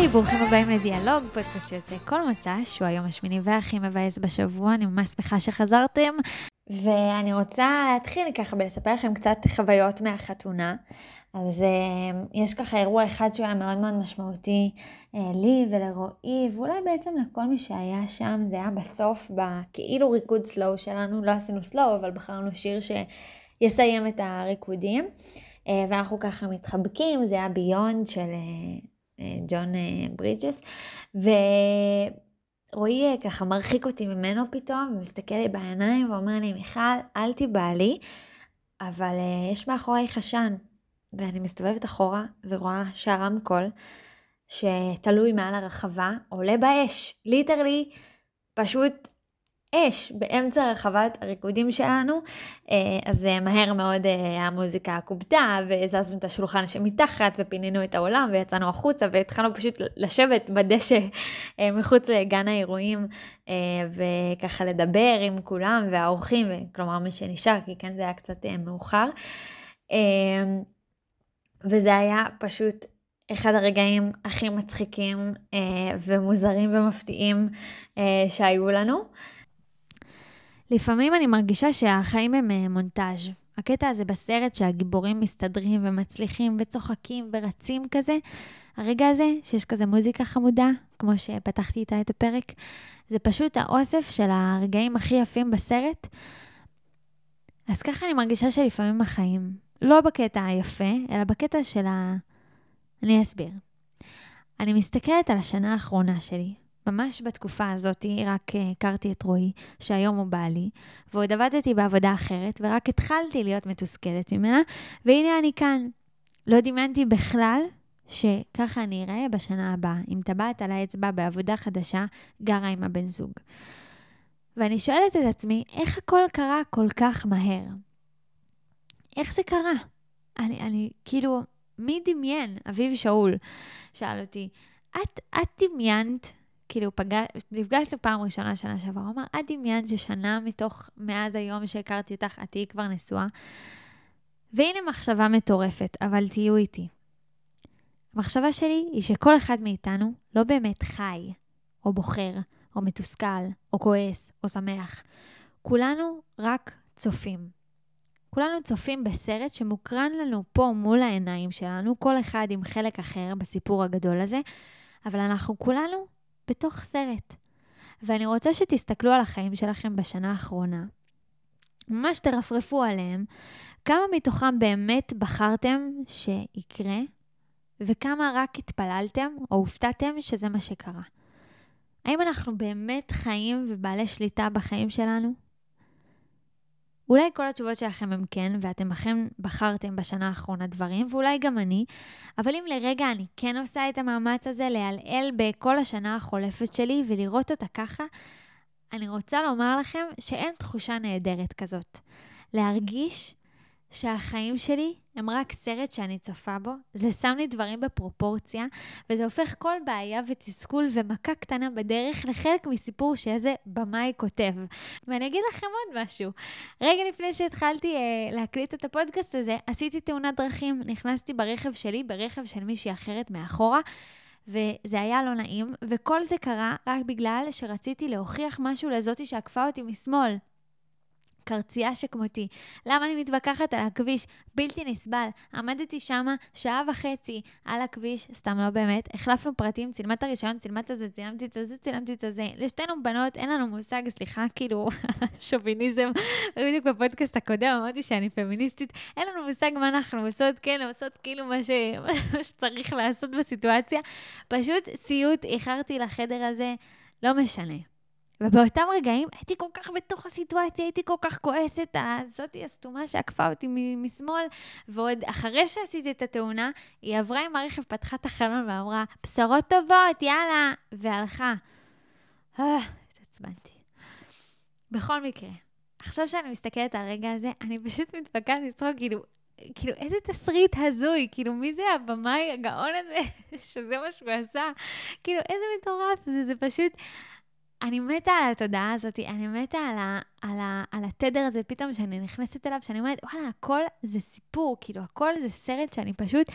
היי, ברוכים הבאים לדיאלוג, פודקאסט שיוצא כל מוצא, שהוא היום השמיני והכי מבאס בשבוע, אני ממש שמחה שחזרתם. ואני רוצה להתחיל ככה בלספר לכם קצת חוויות מהחתונה. אז uh, יש ככה אירוע אחד שהוא היה מאוד מאוד משמעותי uh, לי ולרועי, ואולי בעצם לכל מי שהיה שם, זה היה בסוף, בכאילו ריקוד סלואו שלנו, לא עשינו סלואו, אבל בחרנו שיר שיסיים את הריקודים. אה, ואנחנו ככה מתחבקים, זה היה Beyond של ליאון אה, ברידג'ס, ורועי אה, ככה מרחיק אותי ממנו פתאום, ומסתכל לי בעיניים ואומר לי, מיכל, אל תיבהלי, אבל אה, יש מאחורייך עשן. ואני מסתובבת אחורה ורואה שהרמקול שתלוי מעל הרחבה עולה באש, literally פשוט אש באמצע רחבת הריקודים שלנו, אה, אז אה, מהר מאוד אה, המוזיקה כובדה והזזנו את השולחן שמתחת ופינינו את העולם ויצאנו החוצה והתחלנו פשוט לשבת בדשא מחוץ לגן האירועים וככה לדבר עם כולם והאורחים, כלומר מי שנשאר, כי כן זה היה קצת מאוחר. וזה היה פשוט אחד הרגעים הכי מצחיקים ומוזרים ומפתיעים שהיו לנו. לפעמים אני מרגישה שהחיים הם אה, מונטאז'. הקטע הזה בסרט שהגיבורים מסתדרים ומצליחים וצוחקים ורצים כזה, הרגע הזה שיש כזה מוזיקה חמודה, כמו שפתחתי איתה את הפרק, זה פשוט האוסף של הרגעים הכי יפים בסרט. אז ככה אני מרגישה שלפעמים החיים, לא בקטע היפה, אלא בקטע של ה... אני אסביר. אני מסתכלת על השנה האחרונה שלי. ממש בתקופה הזאת רק הכרתי את רועי, שהיום הוא בעלי, ועוד עבדתי בעבודה אחרת, ורק התחלתי להיות מתוסכלת ממנה, והנה אני כאן. לא דמיינתי בכלל שככה אני אראה בשנה הבאה, עם טבעת על האצבע בעבודה חדשה, גרה עם הבן זוג. ואני שואלת את עצמי, איך הכל קרה כל כך מהר? איך זה קרה? אני, אני, כאילו, מי דמיין? אביב שאול שאל אותי, את, את דמיינת, כאילו, פגש, נפגשנו פעם ראשונה שנה שעברה, הוא אמר, את דמיינת ששנה מתוך, מאז היום שהכרתי אותך, את תהיי כבר נשואה? והנה מחשבה מטורפת, אבל תהיו איתי. המחשבה שלי היא שכל אחד מאיתנו לא באמת חי, או בוחר, או מתוסכל, או כועס, או שמח. כולנו רק צופים. כולנו צופים בסרט שמוקרן לנו פה מול העיניים שלנו, כל אחד עם חלק אחר בסיפור הגדול הזה, אבל אנחנו כולנו בתוך סרט. ואני רוצה שתסתכלו על החיים שלכם בשנה האחרונה, ממש תרפרפו עליהם, כמה מתוכם באמת בחרתם שיקרה, וכמה רק התפללתם או הופתעתם שזה מה שקרה. האם אנחנו באמת חיים ובעלי שליטה בחיים שלנו? אולי כל התשובות שלכם הם כן, ואתם אכן בחרתם בשנה האחרונה דברים, ואולי גם אני, אבל אם לרגע אני כן עושה את המאמץ הזה לעלעל בכל השנה החולפת שלי ולראות אותה ככה, אני רוצה לומר לכם שאין תחושה נהדרת כזאת. להרגיש שהחיים שלי הם רק סרט שאני צופה בו, זה שם לי דברים בפרופורציה, וזה הופך כל בעיה ותסכול ומכה קטנה בדרך לחלק מסיפור שאיזה במאי כותב. ואני אגיד לכם עוד משהו. רגע לפני שהתחלתי אה, להקליט את הפודקאסט הזה, עשיתי תאונת דרכים. נכנסתי ברכב שלי, ברכב של מישהי אחרת מאחורה. וזה היה לא נעים, וכל זה קרה רק בגלל שרציתי להוכיח משהו לזאתי שעקפה אותי משמאל. קרצייה שכמותי. למה אני מתווכחת על הכביש? בלתי נסבל. עמדתי שמה שעה וחצי על הכביש, סתם לא באמת, החלפנו פרטים, צילמה את הרישיון, צילמה את זה, צילמתי את זה, צילמתי את זה. לשתינו בנות, אין לנו מושג, סליחה, כאילו, שוביניזם. בדיוק בפודקאסט הקודם אמרתי שאני פמיניסטית, אין לנו מושג מה אנחנו עושות, כן, עושות כאילו מה, ש... מה שצריך לעשות בסיטואציה. פשוט סיוט, איחרתי לחדר הזה, לא משנה. ובאותם רגעים הייתי כל כך בתוך הסיטואציה, הייתי כל כך כועסת, זאתי הסתומה שעקפה אותי משמאל, ועוד אחרי שעשיתי את התאונה, היא עברה עם הרכב, פתחה את החלון ואמרה, בשורות טובות, יאללה, והלכה. אה, התעצבנתי. בכל מקרה, עכשיו שאני מסתכלת על הרגע הזה, אני פשוט מתווכחת לצחוק, כאילו, כאילו, איזה תסריט הזוי, כאילו, מי זה הבמאי הגאון הזה, שזה מה שהוא עשה? כאילו, איזה מטורף זה, זה פשוט... אני מתה על התודעה הזאת, אני מתה על, ה, על, ה, על התדר הזה פתאום שאני נכנסת אליו, שאני אומרת, וואלה, הכל זה סיפור, כאילו, הכל זה סרט שאני פשוט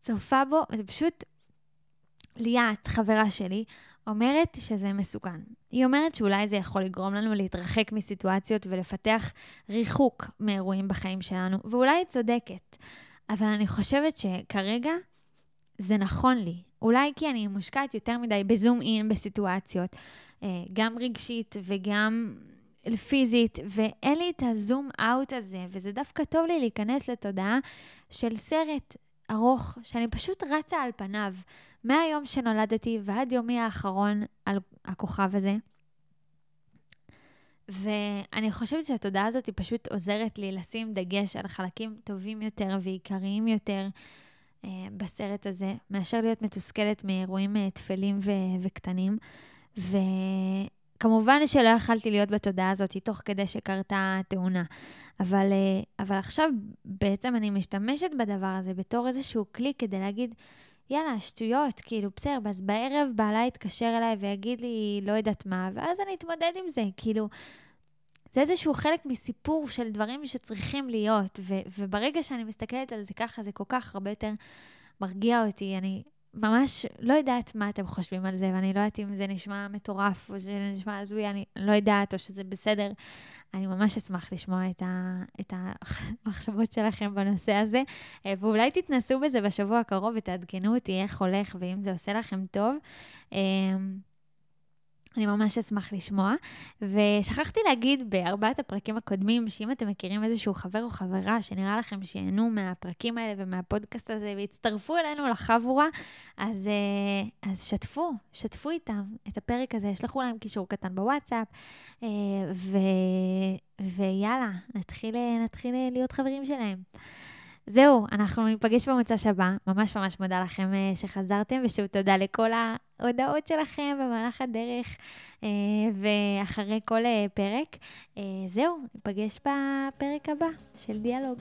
צופה בו, וזה פשוט ליאת, חברה שלי, אומרת שזה מסוכן. היא אומרת שאולי זה יכול לגרום לנו להתרחק מסיטואציות ולפתח ריחוק מאירועים בחיים שלנו, ואולי היא צודקת. אבל אני חושבת שכרגע זה נכון לי. אולי כי אני מושקעת יותר מדי בזום אין בסיטואציות, אה, גם רגשית וגם פיזית, ואין לי את הזום אאוט הזה, וזה דווקא טוב לי להיכנס לתודעה של סרט ארוך, שאני פשוט רצה על פניו, מהיום שנולדתי ועד יומי האחרון על הכוכב הזה. ואני חושבת שהתודעה הזאת היא פשוט עוזרת לי לשים דגש על חלקים טובים יותר ועיקריים יותר בסרט הזה, מאשר להיות מתוסכלת מאירועים אה, טפלים ו- וקטנים. וכמובן שלא יכלתי להיות בתודעה הזאת תוך כדי שקרתה תאונה. אבל, אה, אבל עכשיו בעצם אני משתמשת בדבר הזה בתור איזשהו כלי כדי להגיד, יאללה, שטויות, כאילו, בסדר, אז בערב בעלה יתקשר אליי ויגיד לי לא יודעת מה, ואז אני אתמודד עם זה, כאילו, זה איזשהו חלק מסיפור של דברים שצריכים להיות, ו- וברגע שאני מסתכלת על זה ככה, זה כל כך הרבה יותר מרגיע אותי. אני ממש לא יודעת מה אתם חושבים על זה, ואני לא יודעת אם זה נשמע מטורף, או שזה נשמע הזוי, אני לא יודעת, או שזה בסדר. אני ממש אשמח לשמוע את, ה, את המחשבות שלכם בנושא הזה, אה, ואולי תתנסו בזה בשבוע הקרוב ותעדכנו אותי איך הולך ואם זה עושה לכם טוב. אני ממש אשמח לשמוע. ושכחתי להגיד בארבעת הפרקים הקודמים, שאם אתם מכירים איזשהו חבר או חברה שנראה לכם שיהנו מהפרקים האלה ומהפודקאסט הזה והצטרפו אלינו לחבורה, אז, אה, אז שתפו, שתפו איתם את הפרק הזה, שלחו להם קישור קטן בוואטסאפ, אה, ו, ויאללה, נתחיל, נתחיל להיות חברים שלהם. זהו, אנחנו ניפגש במוצא הבא. ממש ממש מודה לכם אה, שחזרתם, ושוב תודה לכל ההודעות שלכם במהלך הדרך אה, ואחרי כל אה, פרק. זהו, ניפגש בפרק הבא של דיאלוג.